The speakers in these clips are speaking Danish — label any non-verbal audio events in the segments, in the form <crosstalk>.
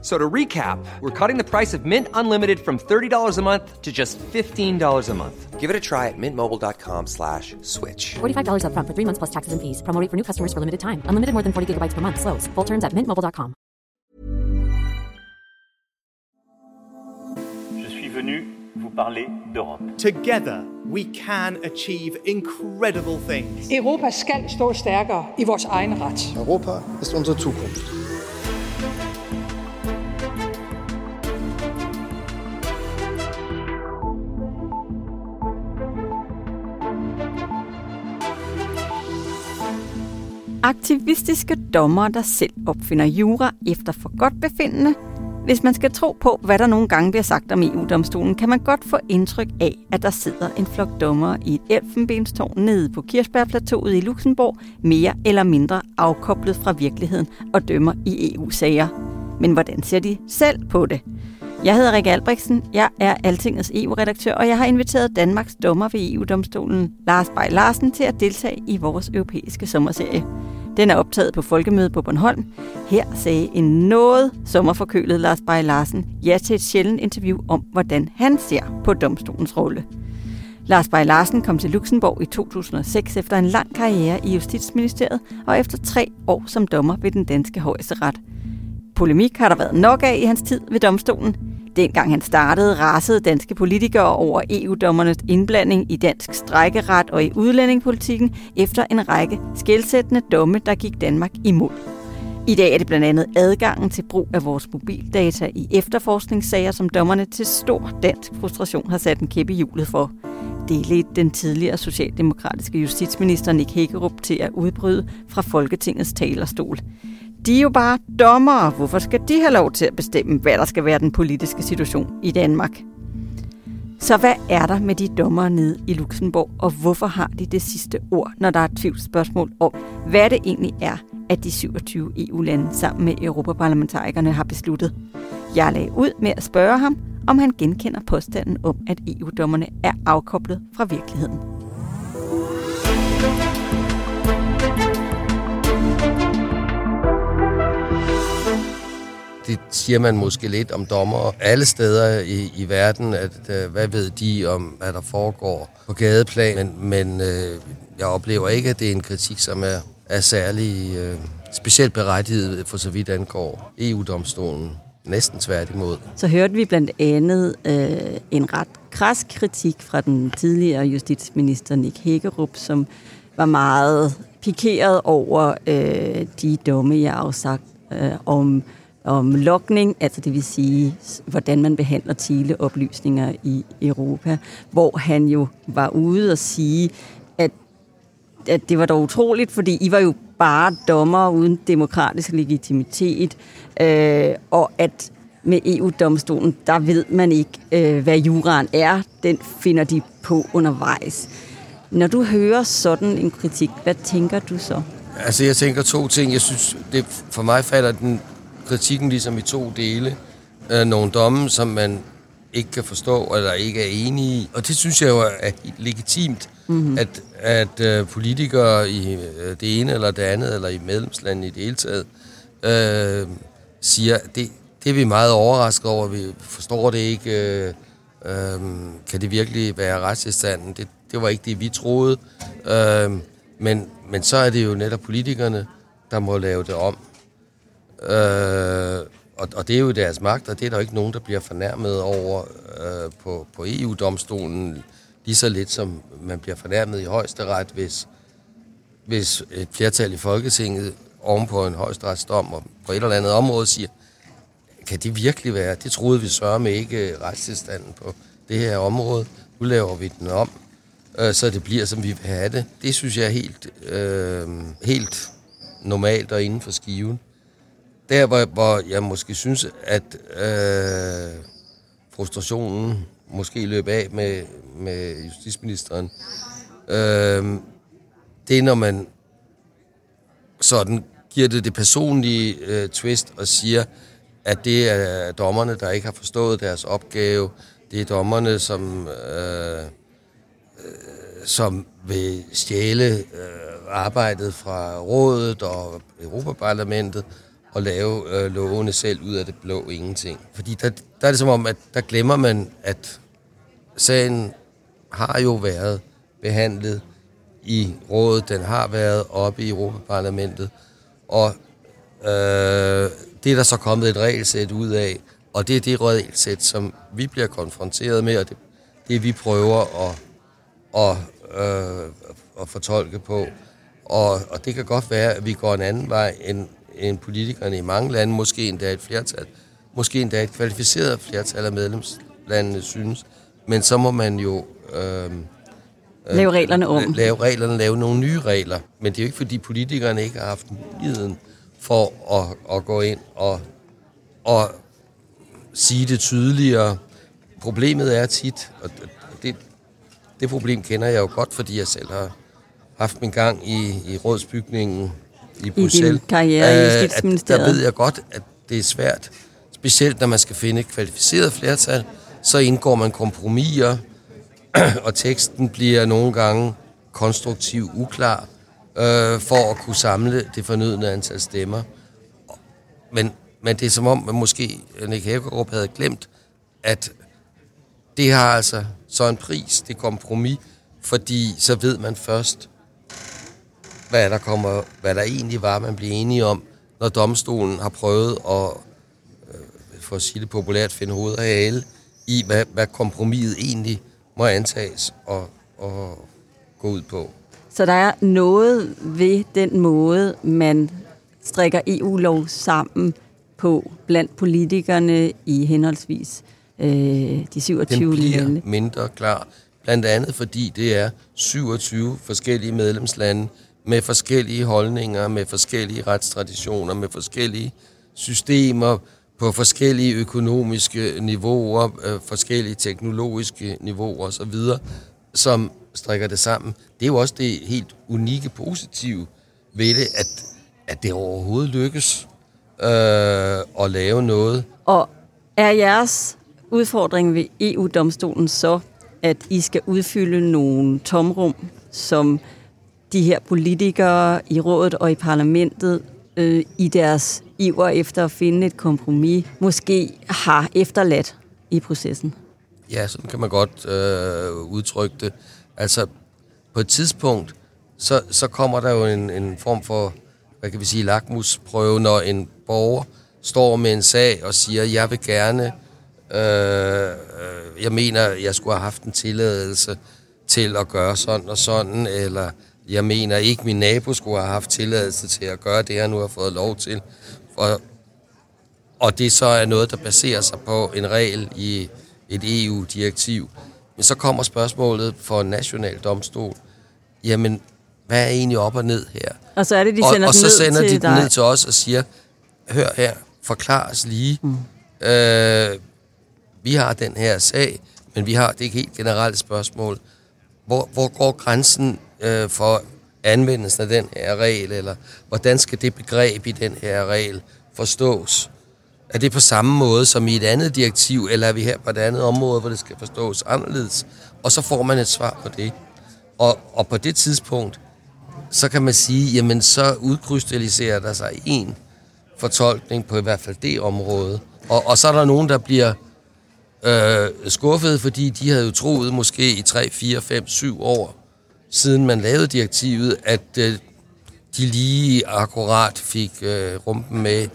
So to recap, we're cutting the price of Mint Unlimited from $30 a month to just $15 a month. Give it a try at mintmobile.com slash switch. $45 up front for three months plus taxes and fees. Promo rate for new customers for limited time. Unlimited more than 40 gigabytes per month. Slows. Full terms at mintmobile.com. Je suis venu vous parler d'Europe. Together, we can achieve incredible things. Europa skal stå stærkere i vores egen ret. Europa ist unsere Zukunft. Aktivistiske dommere, der selv opfinder jura efter for godt befindende. Hvis man skal tro på, hvad der nogle gange bliver sagt om EU-domstolen, kan man godt få indtryk af, at der sidder en flok dommere i et elfenbenstårn nede på Kirchbergplateauet i Luxembourg, mere eller mindre afkoblet fra virkeligheden og dømmer i EU-sager. Men hvordan ser de selv på det? Jeg hedder Rikke Albrechtsen, jeg er Altingets EU-redaktør, og jeg har inviteret Danmarks dommer ved EU-domstolen, Lars Bay Larsen, til at deltage i vores europæiske sommerserie. Den er optaget på Folkemødet på Bornholm. Her sagde en noget sommerforkølet Lars Bay Larsen ja til et sjældent interview om, hvordan han ser på domstolens rolle. Lars Bay Larsen kom til Luxembourg i 2006 efter en lang karriere i Justitsministeriet og efter tre år som dommer ved den danske højesteret. Polemik har der været nok af i hans tid ved domstolen. Dengang han startede, rasede danske politikere over EU-dommernes indblanding i dansk strækkeret og i udlændingepolitikken efter en række skældsættende domme, der gik Danmark imod. I dag er det blandt andet adgangen til brug af vores mobildata i efterforskningssager, som dommerne til stor dansk frustration har sat en kæppe i hjulet for. Det ledte den tidligere socialdemokratiske justitsminister Nick Hækkerup til at udbryde fra Folketingets talerstol. De er jo bare dommere. Hvorfor skal de have lov til at bestemme, hvad der skal være den politiske situation i Danmark? Så hvad er der med de dommere nede i Luxembourg, og hvorfor har de det sidste ord, når der er tvivlsspørgsmål om, hvad det egentlig er, at de 27 EU-lande sammen med europaparlamentarikerne har besluttet? Jeg lagde ud med at spørge ham, om han genkender påstanden om, at EU-dommerne er afkoblet fra virkeligheden. Det siger man måske lidt om dommer alle steder i, i verden, at øh, hvad ved de om, hvad der foregår på gadeplan, men, men øh, jeg oplever ikke, at det er en kritik, som er, er særlig øh, specielt berettiget for så vidt angår EU-domstolen. Næsten tværtimod. Så hørte vi blandt andet øh, en ret kras kritik fra den tidligere justitsminister Nick Hækkerup, som var meget pikeret over øh, de domme, jeg afsagt øh, om om lokning, altså det vil sige, hvordan man behandler teleoplysninger i Europa, hvor han jo var ude og sige, at, at det var dog utroligt, fordi I var jo bare dommer uden demokratisk legitimitet, øh, og at med EU-domstolen, der ved man ikke, øh, hvad juraen er. Den finder de på undervejs. Når du hører sådan en kritik, hvad tænker du så? Altså, jeg tænker to ting. Jeg synes, det, for mig falder den kritikken ligesom i to dele. Øh, nogle domme, som man ikke kan forstå, eller ikke er enige i. Og det synes jeg jo er legitimt, mm-hmm. at, at øh, politikere i øh, det ene eller det andet, eller i medlemslandet i det hele taget, øh, siger, det, det er vi meget overrasket over, vi forstår det ikke, øh, øh, kan det virkelig være retstilstanden? Det, det var ikke det, vi troede. Øh, men, men så er det jo netop politikerne, der må lave det om. Øh, og, og det er jo deres magt, og det er der jo ikke nogen, der bliver fornærmet over øh, på, på EU-domstolen, lige så lidt som man bliver fornærmet i højesteret, hvis, hvis et flertal i Folketinget ovenpå en højesteretsdom og på et eller andet område siger, kan det virkelig være? Det troede vi sørger med ikke retstilstanden på det her område. Nu laver vi den om, øh, så det bliver, som vi vil have det. Det synes jeg er helt, øh, helt normalt og inden for skiven der, hvor, hvor jeg måske synes, at øh, frustrationen måske løb af med, med justitsministeren, øh, det er, når man sådan giver det det personlige øh, twist og siger, at det er dommerne, der ikke har forstået deres opgave. Det er dommerne, som, øh, øh, som vil stjæle øh, arbejdet fra rådet og Europaparlamentet og lave øh, lovene selv ud af det blå ingenting. Fordi der, der er det som om, at der glemmer man, at sagen har jo været behandlet i rådet, den har været oppe i Europaparlamentet, og øh, det er der så kommet et regelsæt ud af, og det er det regelsæt, som vi bliver konfronteret med, og det, det vi prøver at, at, øh, at fortolke på. Og, og det kan godt være, at vi går en anden vej end, end politikerne i mange lande, måske endda et flertal, måske endda et kvalificeret flertal af medlemslandene synes. Men så må man jo... Øh, Lave reglerne om. Lave reglerne, lave nogle nye regler. Men det er jo ikke, fordi politikerne ikke har haft muligheden for at, at gå ind og, og sige det tydeligere. Problemet er tit, og det, det problem kender jeg jo godt, fordi jeg selv har haft min gang i, i rådsbygningen i Bruxelles. I din karriere i Øh, Justitsministeriet. at Der ved jeg godt, at det er svært. Specielt når man skal finde et kvalificeret flertal, så indgår man kompromiser, <clears throat> og teksten bliver nogle gange konstruktiv uklar, øh, for at kunne samle det fornødne antal stemmer. Men, men det er som om, at måske Nick Hækkerup havde glemt, at det har altså så en pris, det kompromis, fordi så ved man først, hvad der, kommer, hvad der egentlig var, man blev enige om, når domstolen har prøvet at, øh, for at sige det populært, finde hoved og hale i, hvad, hvad kompromiset egentlig må antages og, og gå ud på. Så der er noget ved den måde, man strikker EU-lov sammen på blandt politikerne i henholdsvis øh, de 27 Den bliver lande. mindre klar, blandt andet fordi det er 27 forskellige medlemslande med forskellige holdninger, med forskellige retstraditioner, med forskellige systemer på forskellige økonomiske niveauer, øh, forskellige teknologiske niveauer osv., som strikker det sammen. Det er jo også det helt unikke positive ved det, at, at det overhovedet lykkes øh, at lave noget, Og er jeres udfordring ved EU-domstolen så, at I skal udfylde nogle tomrum, som de her politikere i rådet og i parlamentet øh, i deres iver efter at finde et kompromis, måske har efterladt i processen? Ja, sådan kan man godt øh, udtrykke det. Altså, på et tidspunkt, så, så kommer der jo en, en form for, hvad kan vi sige, lakmusprøve, når en borger står med en sag og siger, jeg vil gerne, øh, øh jeg mener, jeg skulle have haft en tilladelse til at gøre sådan og sådan, eller jeg mener ikke, min nabo skulle have haft tilladelse til at gøre det, jeg nu har fået lov til. Og, og det så er noget, der baserer sig på en regel i et EU-direktiv. Men så kommer spørgsmålet for en national domstol. Jamen, hvad er egentlig op og ned her? Og så er det, de og, sender og den så ned sender de den dig. ned til os og siger, hør her, forklar os lige. Mm. Øh, vi har den her sag, men vi har det er ikke helt generelle spørgsmål. Hvor, hvor går grænsen øh, for anvendelsen af den her regel, eller hvordan skal det begreb i den her regel forstås? Er det på samme måde som i et andet direktiv, eller er vi her på et andet område, hvor det skal forstås anderledes? Og så får man et svar på det. Og, og på det tidspunkt, så kan man sige, jamen så udkrystalliserer der sig en fortolkning på i hvert fald det område. Og, og så er der nogen, der bliver øh, skuffet, fordi de havde jo troet måske i 3, 4, 5, 7 år, siden man lavede direktivet, at øh, de lige akkurat fik øh, rumpen med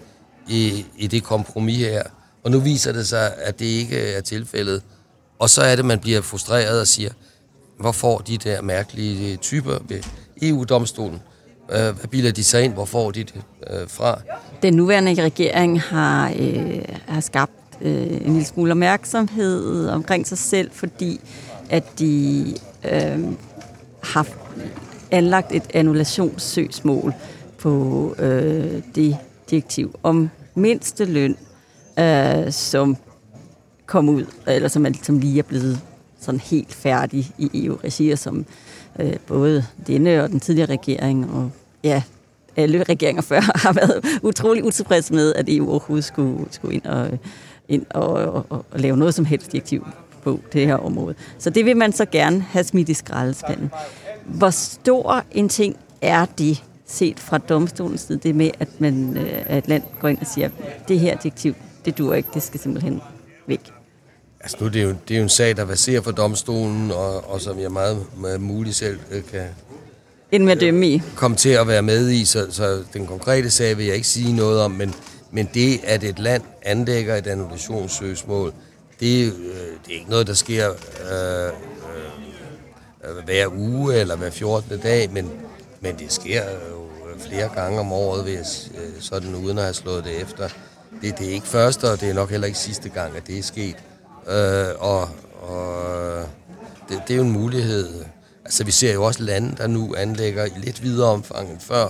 i, i det kompromis her. Og nu viser det sig, at det ikke øh, er tilfældet. Og så er det, man bliver frustreret og siger, hvor får de der mærkelige øh, typer ved EU-domstolen? Øh, hvad bilder de sig ind? Hvor får de det øh, fra? Den nuværende regering har, øh, har skabt øh, en lille smule opmærksomhed omkring sig selv, fordi at de øh, har anlagt et annullationssøgsmål på øh, det direktiv om mindste løn, øh, som kom ud, eller som, er, som lige er blevet sådan helt færdig i EU-regi, og som øh, både denne og den tidligere regering og ja, alle regeringer før <laughs> har været utrolig utilfredse med, at EU overhovedet skulle, skulle ind, og, ind og, og, og, og lave noget som helst direktiv på det her område. Så det vil man så gerne have smidt i skraldespanden. Hvor stor en ting er det, set fra domstolens side, det med, at, man, øh, at et land går ind og siger, det her direktiv, det duer ikke, det skal simpelthen væk. Altså nu, det er jo, det er jo en sag, der baserer for domstolen, og, og som jeg meget, meget muligt selv øh, kan Inden med dømme i. komme til at være med i, så, så den konkrete sag vil jeg ikke sige noget om, men, men det, at et land anlægger et annullationssøgsmål, det, øh, det er ikke noget, der sker øh, øh, øh hver uge eller hver 14. dag, men, men det sker jo flere gange om året, ved øh, sådan uden at have slået det efter. Det, det er ikke første, og det er nok heller ikke sidste gang, at det er sket. Øh, og og øh, det, det er jo en mulighed. Altså, vi ser jo også lande, der nu anlægger i lidt videre omfang end før.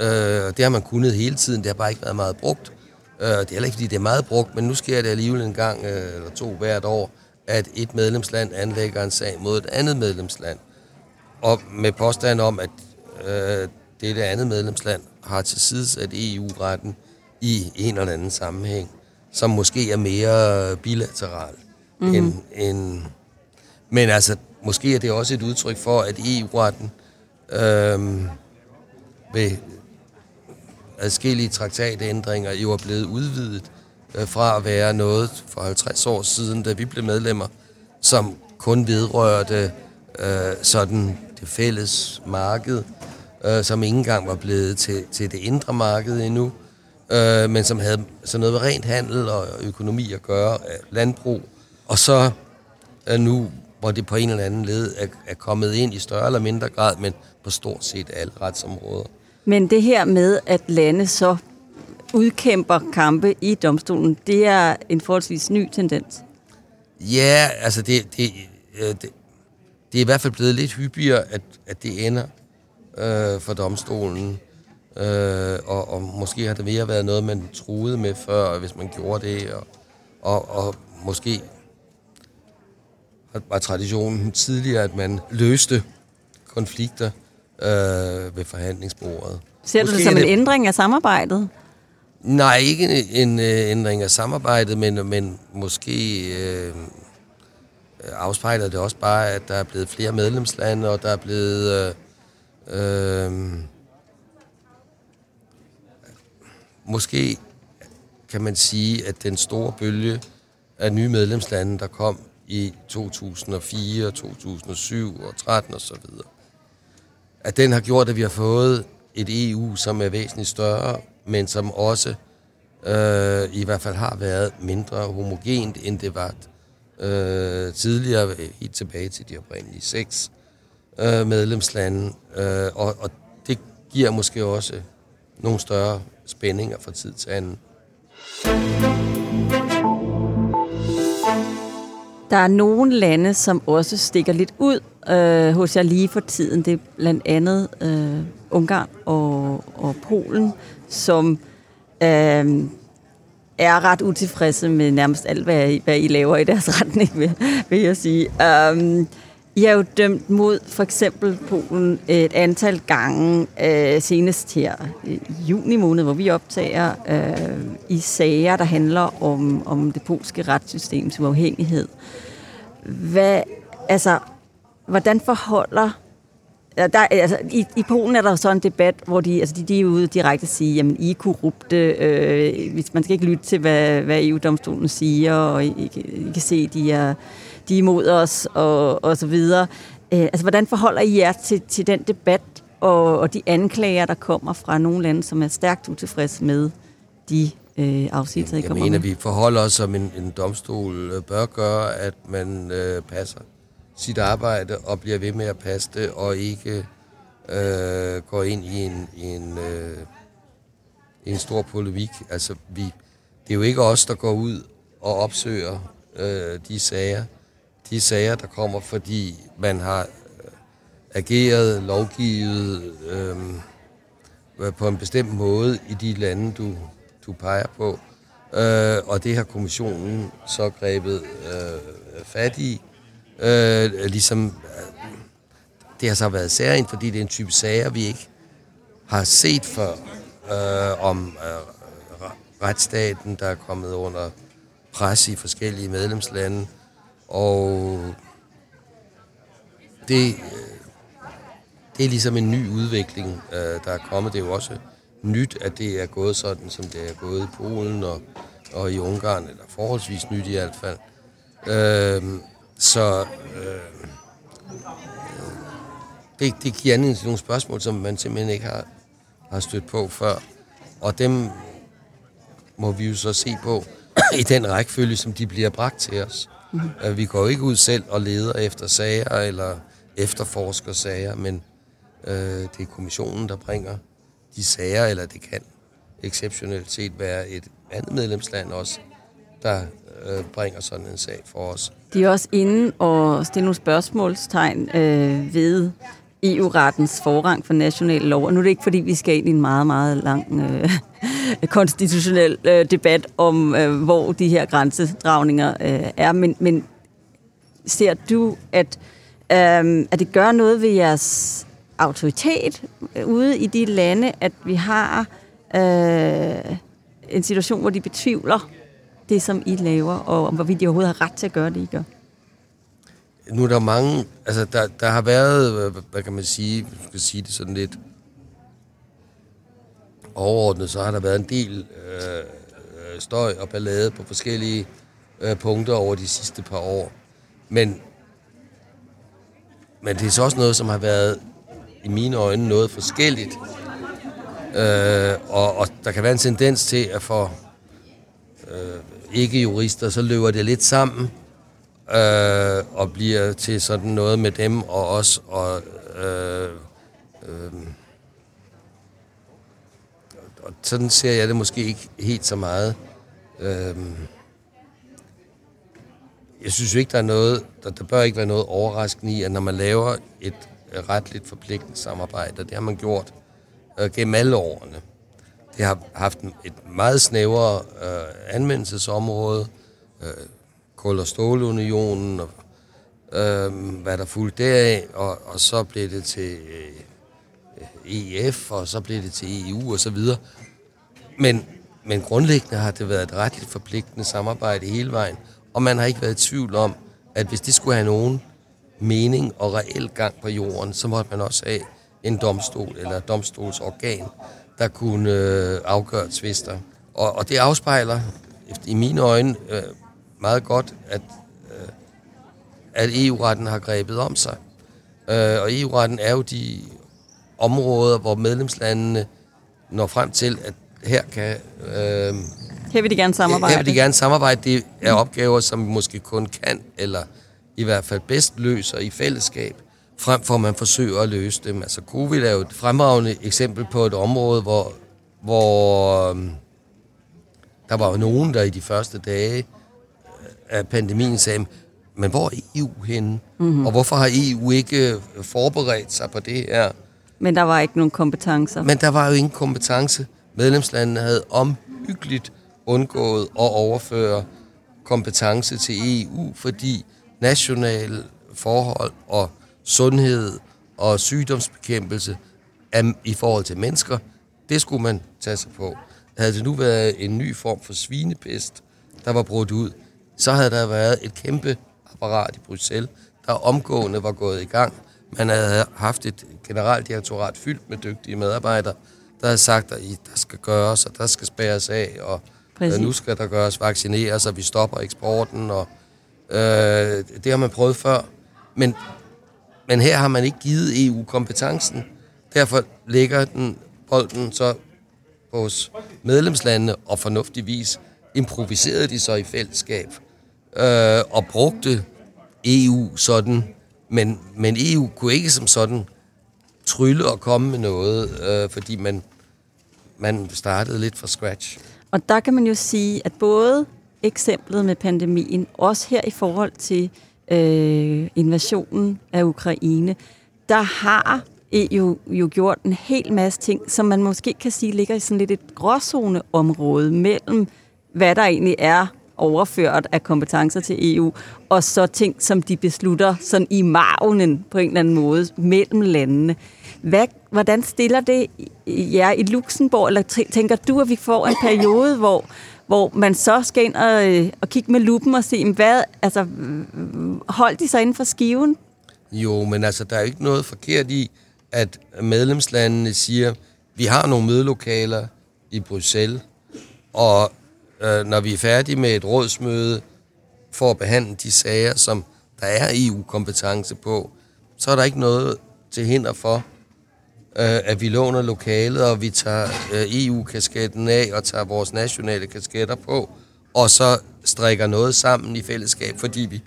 Øh, det har man kunnet hele tiden, det har bare ikke været meget brugt. Øh, det er heller ikke, fordi det er meget brugt, men nu sker det alligevel en gang øh, eller to hvert år, at et medlemsland anlægger en sag mod et andet medlemsland. Og med påstand om, at øh, det andet medlemsland har tilsidesat EU-retten i en eller anden sammenhæng, som måske er mere bilateral mm-hmm. end, end... Men altså, måske er det også et udtryk for, at EU-retten øh, ved adskillige traktatændringer jo er blevet udvidet øh, fra at være noget for 50 år siden, da vi blev medlemmer, som kun vedrørte øh, sådan det fælles marked, øh, som ikke engang var blevet til, til det indre marked endnu, øh, men som havde sådan noget med rent handel og økonomi at gøre, øh, landbrug. Og så er nu, hvor det på en eller anden led er, er kommet ind i større eller mindre grad, men på stort set alle retsområder. Men det her med, at lande så udkæmper kampe i domstolen, det er en forholdsvis ny tendens. Ja, altså det, det, øh, det, det er i hvert fald blevet lidt hyppigere, at, at det ender øh, for domstolen. Øh, og, og måske har det mere været noget, man troede med før, hvis man gjorde det. Og, og, og måske var traditionen tidligere, at man løste konflikter øh, ved forhandlingsbordet. Ser du det som en ændring af samarbejdet? Nej, ikke en, en uh, ændring af samarbejdet, men, men måske øh, afspejler det også bare, at der er blevet flere medlemslande, og der er blevet... Øh, øh, måske kan man sige, at den store bølge af nye medlemslande, der kom i 2004, 2007 og 13 og så videre, at den har gjort, at vi har fået et EU, som er væsentligt større, men som også øh, i hvert fald har været mindre homogent, end det var øh, tidligere, helt tilbage til de oprindelige seks øh, medlemslande. Øh, og, og det giver måske også nogle større spændinger fra tid til anden. Der er nogle lande, som også stikker lidt ud øh, hos jer lige for tiden. Det er blandt andet øh, Ungarn og, og Polen, som øh, er ret utilfredse med nærmest alt, hvad I, hvad I laver i deres <laughs> retning, vil, vil jeg sige. Um, i har jo dømt mod for eksempel Polen et antal gange, øh, senest her i juni måned, hvor vi optager øh, i sager, der handler om, om det polske retssystems uafhængighed. Hvad, altså, hvordan forholder der, altså, i, I Polen er der så en debat, hvor de, altså, de, de er ude direkte og sige, jamen I er korrupte, øh, hvis man skal ikke lytte til, hvad, hvad EU-domstolen siger, og I, I, I kan se, de er, de er imod os, og, og så videre. Øh, altså, hvordan forholder I jer til, til den debat, og, og de anklager, der kommer fra nogle lande, som er stærkt utilfredse med de øh, afsigelser, I Jeg kommer mener, med? vi forholder os, som en, en domstol øh, bør gøre, at man øh, passer sit arbejde og bliver ved med at passe det, og ikke øh, går ind i en, i en, øh, en stor polemik. Altså, vi, det er jo ikke os, der går ud og opsøger øh, de sager. De sager, der kommer, fordi man har øh, ageret, lovgivet øh, på en bestemt måde i de lande, du, du peger på. Øh, og det har kommissionen så grebet øh, fat i, Øh, ligesom, øh, det har så været særligt, fordi det er en type sager, vi ikke har set før øh, om øh, retsstaten, der er kommet under pres i forskellige medlemslande. Og det, øh, det er ligesom en ny udvikling, øh, der er kommet. Det er jo også nyt, at det er gået sådan, som det er gået i Polen og, og i Ungarn, eller forholdsvis nyt i hvert fald. Øh, så øh, det, det giver anledning til nogle spørgsmål, som man simpelthen ikke har, har stødt på før. Og dem må vi jo så se på i den rækkefølge, som de bliver bragt til os. Mm. Vi går ikke ud selv og leder efter sager eller efterforsker sager, men øh, det er kommissionen, der bringer de sager, eller det kan exceptionelt set være et andet medlemsland også, der øh, bringer sådan en sag for os. De er også inde og stille nogle spørgsmålstegn øh, ved EU-rettens forrang for national lov. Og nu er det ikke, fordi vi skal ind i en meget, meget lang øh, <laughs> konstitutionel øh, debat om, øh, hvor de her grænsedragninger øh, er. Men, men ser du, at, øh, at det gør noget ved jeres autoritet øh, ude i de lande, at vi har øh, en situation, hvor de betvivler det, som I laver, og hvorvidt de overhovedet har ret til at gøre det, I gør? Nu er der mange, altså der, der har været, øh, hvad kan man sige, man skal sige det sådan lidt overordnet, så har der været en del øh, øh, støj og ballade på forskellige øh, punkter over de sidste par år. Men, men det er så også noget, som har været i mine øjne noget forskelligt. Øh, og, og der kan være en tendens til, at for øh, ikke-jurister, så løber det lidt sammen øh, og bliver til sådan noget med dem og os. Og, øh, øh, og sådan ser jeg det måske ikke helt så meget. Øh, jeg synes jo ikke, der er noget, der, der bør ikke være noget overraskende i, at når man laver et retligt forpligtende samarbejde, og det har man gjort øh, gennem alle årene. Det har haft et meget snævere øh, anvendelsesområde, øh, kul- og stålunionen, og øh, hvad der fulgte deraf, og, og så blev det til øh, EF, og så blev det til EU og så videre. Men, men grundlæggende har det været et retligt forpligtende samarbejde hele vejen, og man har ikke været i tvivl om, at hvis det skulle have nogen mening og reel gang på jorden, så måtte man også have en domstol eller et domstolsorgan, der kunne øh, afgøre tvister. Og, og det afspejler i mine øjne øh, meget godt, at, øh, at EU-retten har grebet om sig. Øh, og EU-retten er jo de områder, hvor medlemslandene når frem til, at her kan... Øh, her vil de gerne samarbejde. Her vil de gerne samarbejde. Det er opgaver, som vi måske kun kan, eller i hvert fald bedst løser i fællesskab, frem for at man forsøger at løse dem. Altså covid er jo et fremragende eksempel på et område, hvor, hvor øhm, der var jo nogen, der i de første dage øh, af pandemien sagde, men hvor er EU henne? Mm-hmm. Og hvorfor har EU ikke øh, forberedt sig på det her? Men der var ikke nogen kompetencer. Men der var jo ingen kompetence. Medlemslandene havde omhyggeligt undgået at overføre kompetence til EU, fordi nationale forhold og sundhed og sygdomsbekæmpelse i forhold til mennesker, det skulle man tage sig på. Havde det nu været en ny form for svinepest, der var brudt ud, så havde der været et kæmpe apparat i Bruxelles, der omgående var gået i gang. Man havde haft et generaldirektorat fyldt med dygtige medarbejdere, der havde sagt, at der skal gøres, og der skal spæres af, og Præcis. nu skal der gøres vaccineres, og vi stopper eksporten, og Øh, det har man prøvet før. Men, men her har man ikke givet EU kompetencen. Derfor ligger den bolden så hos medlemslandene, og fornuftigvis improviserede de så i fællesskab øh, og brugte EU sådan. Men, men EU kunne ikke som sådan trylle og komme med noget, øh, fordi man, man startede lidt fra scratch. Og der kan man jo sige, at både eksemplet med pandemien, også her i forhold til øh, invasionen af Ukraine, der har EU jo gjort en hel masse ting, som man måske kan sige ligger i sådan lidt et gråzoneområde mellem, hvad der egentlig er overført af kompetencer til EU, og så ting, som de beslutter sådan i marvnen på en eller anden måde mellem landene. Hvad, hvordan stiller det jer i Luxembourg, eller tænker du, at vi får en periode, hvor, hvor man så skal ind og, øh, og kigge med lupen og se, hvad, altså, hold de sig inden for skiven? Jo, men altså, der er ikke noget forkert i, at medlemslandene siger, vi har nogle mødelokaler i Bruxelles, og øh, når vi er færdige med et rådsmøde for at behandle de sager, som der er EU-kompetence på, så er der ikke noget til hinder for, øh, at vi låner lokalet, og vi tager øh, EU-kasketten af og tager vores nationale kasketter på, og så strikker noget sammen i fællesskab, fordi vi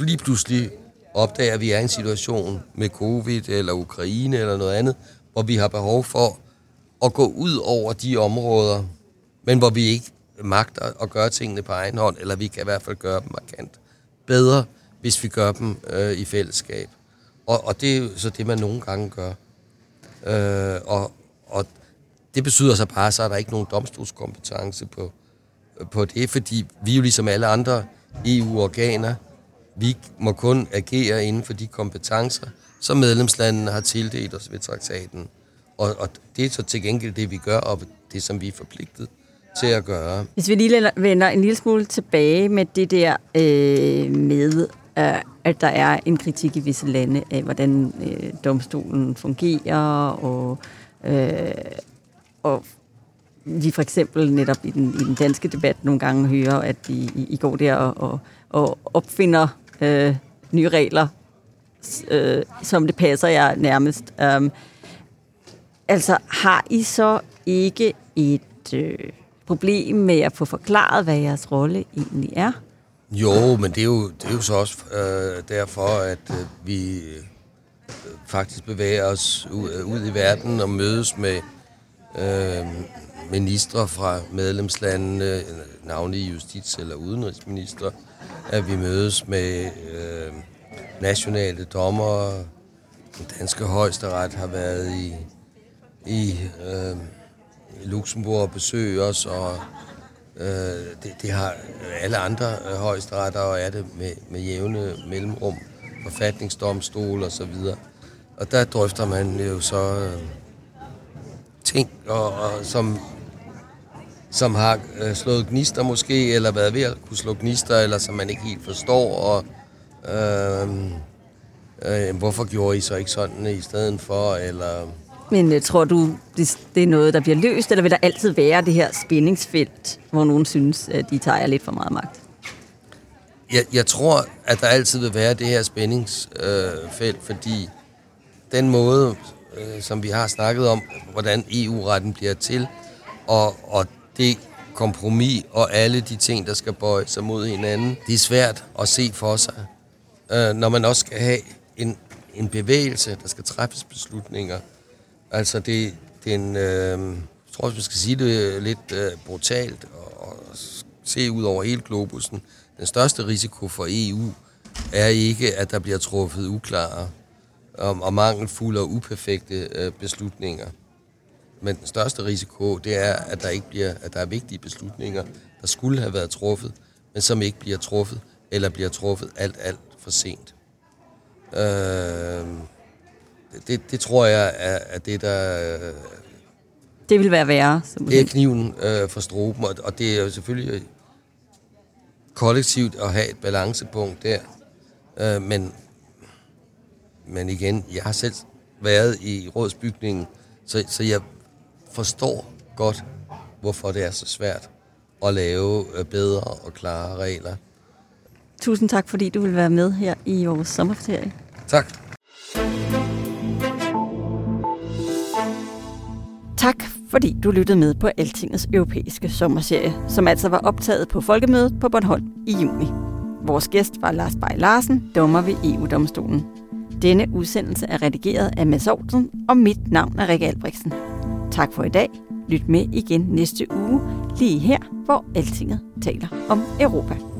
lige pludselig opdager, at vi er i en situation med covid eller Ukraine eller noget andet, hvor vi har behov for at gå ud over de områder, men hvor vi ikke magter at gøre tingene på egen hånd, eller vi kan i hvert fald gøre dem markant bedre, hvis vi gør dem øh, i fællesskab. Og, og det er jo så det, man nogle gange gør. Øh, og, og det betyder så bare, så er der ikke nogen domstolskompetence på, på det, fordi vi jo ligesom alle andre EU-organer, vi må kun agere inden for de kompetencer, som medlemslandene har tildelt os ved traktaten. Og, og det er så til gengæld det, vi gør, og det, som vi er forpligtet til at gøre. Hvis vi lige vender en lille smule tilbage med det der øh, med, øh, at der er en kritik i visse lande af, hvordan øh, domstolen fungerer, og, øh, og vi for eksempel netop i den, i den danske debat nogle gange hører, at de i, i går der og, og, og opfinder øh, nye regler, øh, som det passer jer nærmest. Um, altså, har I så ikke et øh, problem med at få forklaret, hvad jeres rolle egentlig er? Jo, men det er jo, det er jo så også øh, derfor, at øh, vi øh, faktisk bevæger os ud, øh, ud i verden og mødes med øh, ministre fra medlemslandene, navnlig justits- eller udenrigsminister, at vi mødes med øh, nationale dommer. Den danske højesteret har været i, i, øh, Luxembourg og besøge os, og øh, det, det har alle andre øh, højesteretter, og er det med, med jævne mellemrum, forfatningsdomstol og så videre. Og der drøfter man jo så øh, ting, og, og som som har øh, slået gnister måske, eller været ved at kunne slå gnister, eller som man ikke helt forstår, og øh, øh, hvorfor gjorde I så ikke sådan i stedet for, eller... Men øh, tror du, det, det er noget, der bliver løst, eller vil der altid være det her spændingsfelt, hvor nogen synes, at de tager lidt for meget magt? Jeg, jeg tror, at der altid vil være det her spændingsfelt, øh, fordi den måde, øh, som vi har snakket om, hvordan EU-retten bliver til, og, og det kompromis og alle de ting, der skal bøje sig mod hinanden, det er svært at se for sig, øh, når man også skal have en, en bevægelse, der skal træffes beslutninger. Altså det, det er en, øh, jeg tror, man skal sige det lidt øh, brutalt og, og se ud over hele globusen. Den største risiko for EU er ikke, at der bliver truffet uklare og, og mangelfulde og uperfekte øh, beslutninger. Men den største risiko, det er, at der ikke bliver, at der er vigtige beslutninger, der skulle have været truffet, men som ikke bliver truffet, eller bliver truffet alt, alt for sent. Øh, det, det tror jeg er, er det, der... Øh, det vil være værre. Det er kniven øh, for stroben, og, og det er jo selvfølgelig kollektivt at have et balancepunkt der. Øh, men, men igen, jeg har selv været i rådsbygningen, så, så jeg forstår godt, hvorfor det er så svært at lave øh, bedre og klare regler. Tusind tak, fordi du vil være med her i vores sommerferie. Tak. Tak, fordi du lyttede med på Altingets europæiske sommerserie, som altså var optaget på Folkemødet på Bornholm i juni. Vores gæst var Lars Bay Larsen, dommer ved EU-domstolen. Denne udsendelse er redigeret af Mads Aarhusen, og mit navn er Rikke Albrechtsen. Tak for i dag. Lyt med igen næste uge, lige her, hvor Altinget taler om Europa.